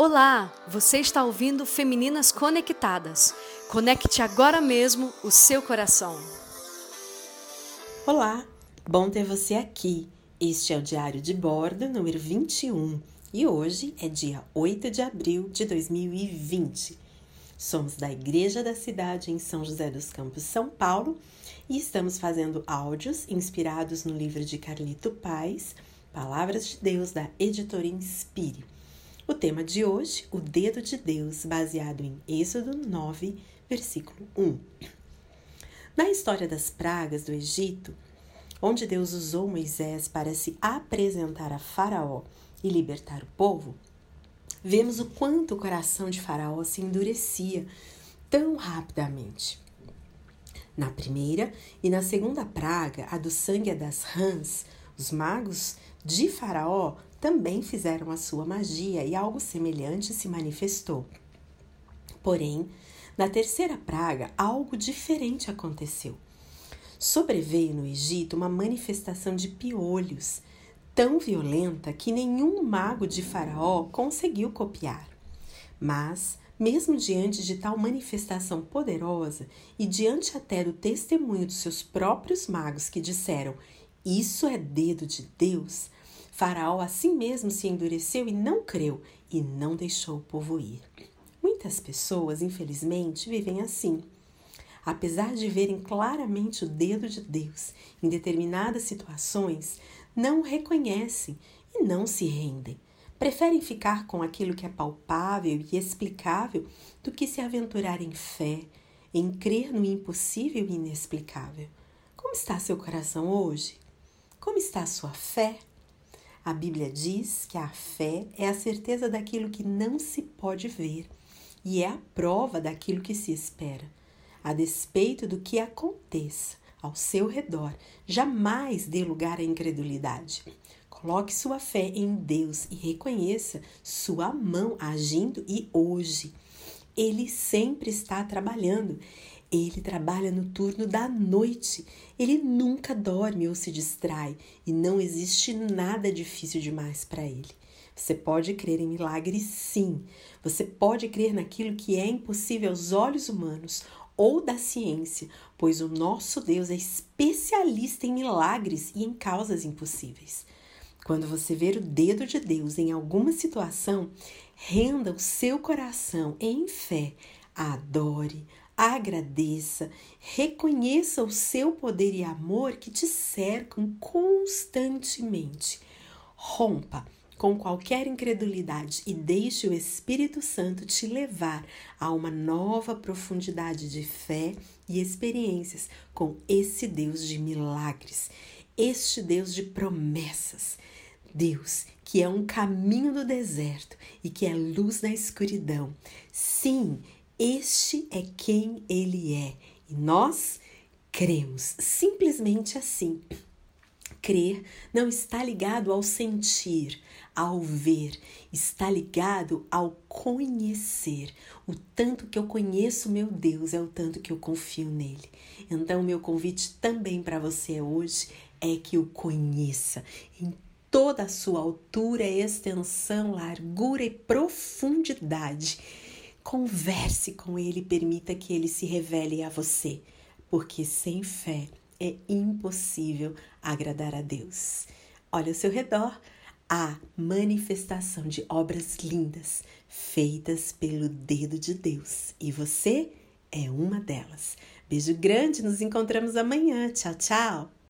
Olá, você está ouvindo Femininas Conectadas. Conecte agora mesmo o seu coração. Olá, bom ter você aqui. Este é o Diário de Bordo número 21 e hoje é dia 8 de abril de 2020. Somos da Igreja da Cidade em São José dos Campos, São Paulo, e estamos fazendo áudios inspirados no livro de Carlito Paz, Palavras de Deus, da editora Inspire. O tema de hoje, o dedo de Deus, baseado em Êxodo 9, versículo 1. Na história das pragas do Egito, onde Deus usou Moisés para se apresentar a Faraó e libertar o povo, vemos o quanto o coração de Faraó se endurecia tão rapidamente. Na primeira e na segunda praga, a do sangue das rãs, os magos de Faraó também fizeram a sua magia e algo semelhante se manifestou. Porém, na terceira praga, algo diferente aconteceu. Sobreveio no Egito uma manifestação de piolhos tão violenta que nenhum mago de Faraó conseguiu copiar. Mas, mesmo diante de tal manifestação poderosa e diante até do testemunho dos seus próprios magos que disseram: Isso é dedo de Deus, Faraó assim mesmo se endureceu e não creu e não deixou o povo ir. Muitas pessoas, infelizmente, vivem assim apesar de verem claramente o dedo de Deus em determinadas situações, não o reconhecem e não se rendem. Preferem ficar com aquilo que é palpável e explicável do que se aventurar em fé, em crer no impossível e inexplicável. Como está seu coração hoje? Como está sua fé? A Bíblia diz que a fé é a certeza daquilo que não se pode ver e é a prova daquilo que se espera a despeito do que aconteça ao seu redor, jamais dê lugar à incredulidade. Coloque sua fé em Deus e reconheça sua mão agindo e hoje. Ele sempre está trabalhando. Ele trabalha no turno da noite. Ele nunca dorme ou se distrai e não existe nada difícil demais para ele. Você pode crer em milagres, sim. Você pode crer naquilo que é impossível aos olhos humanos ou da ciência, pois o nosso Deus é especialista em milagres e em causas impossíveis. Quando você ver o dedo de Deus em alguma situação, renda o seu coração em fé, adore, agradeça, reconheça o seu poder e amor que te cercam constantemente. Rompa com qualquer incredulidade e deixe o Espírito Santo te levar a uma nova profundidade de fé e experiências com esse Deus de milagres, este Deus de promessas. Deus, que é um caminho no deserto e que é luz na escuridão. Sim, este é quem ele é e nós cremos simplesmente assim. Crer não está ligado ao sentir, ao ver, está ligado ao conhecer. O tanto que eu conheço meu Deus é o tanto que eu confio nele. Então, meu convite também para você hoje é que o conheça toda a sua altura, extensão, largura e profundidade. Converse com ele, permita que ele se revele a você, porque sem fé é impossível agradar a Deus. Olha ao seu redor, a manifestação de obras lindas feitas pelo dedo de Deus e você é uma delas. Beijo grande, nos encontramos amanhã. Tchau, tchau!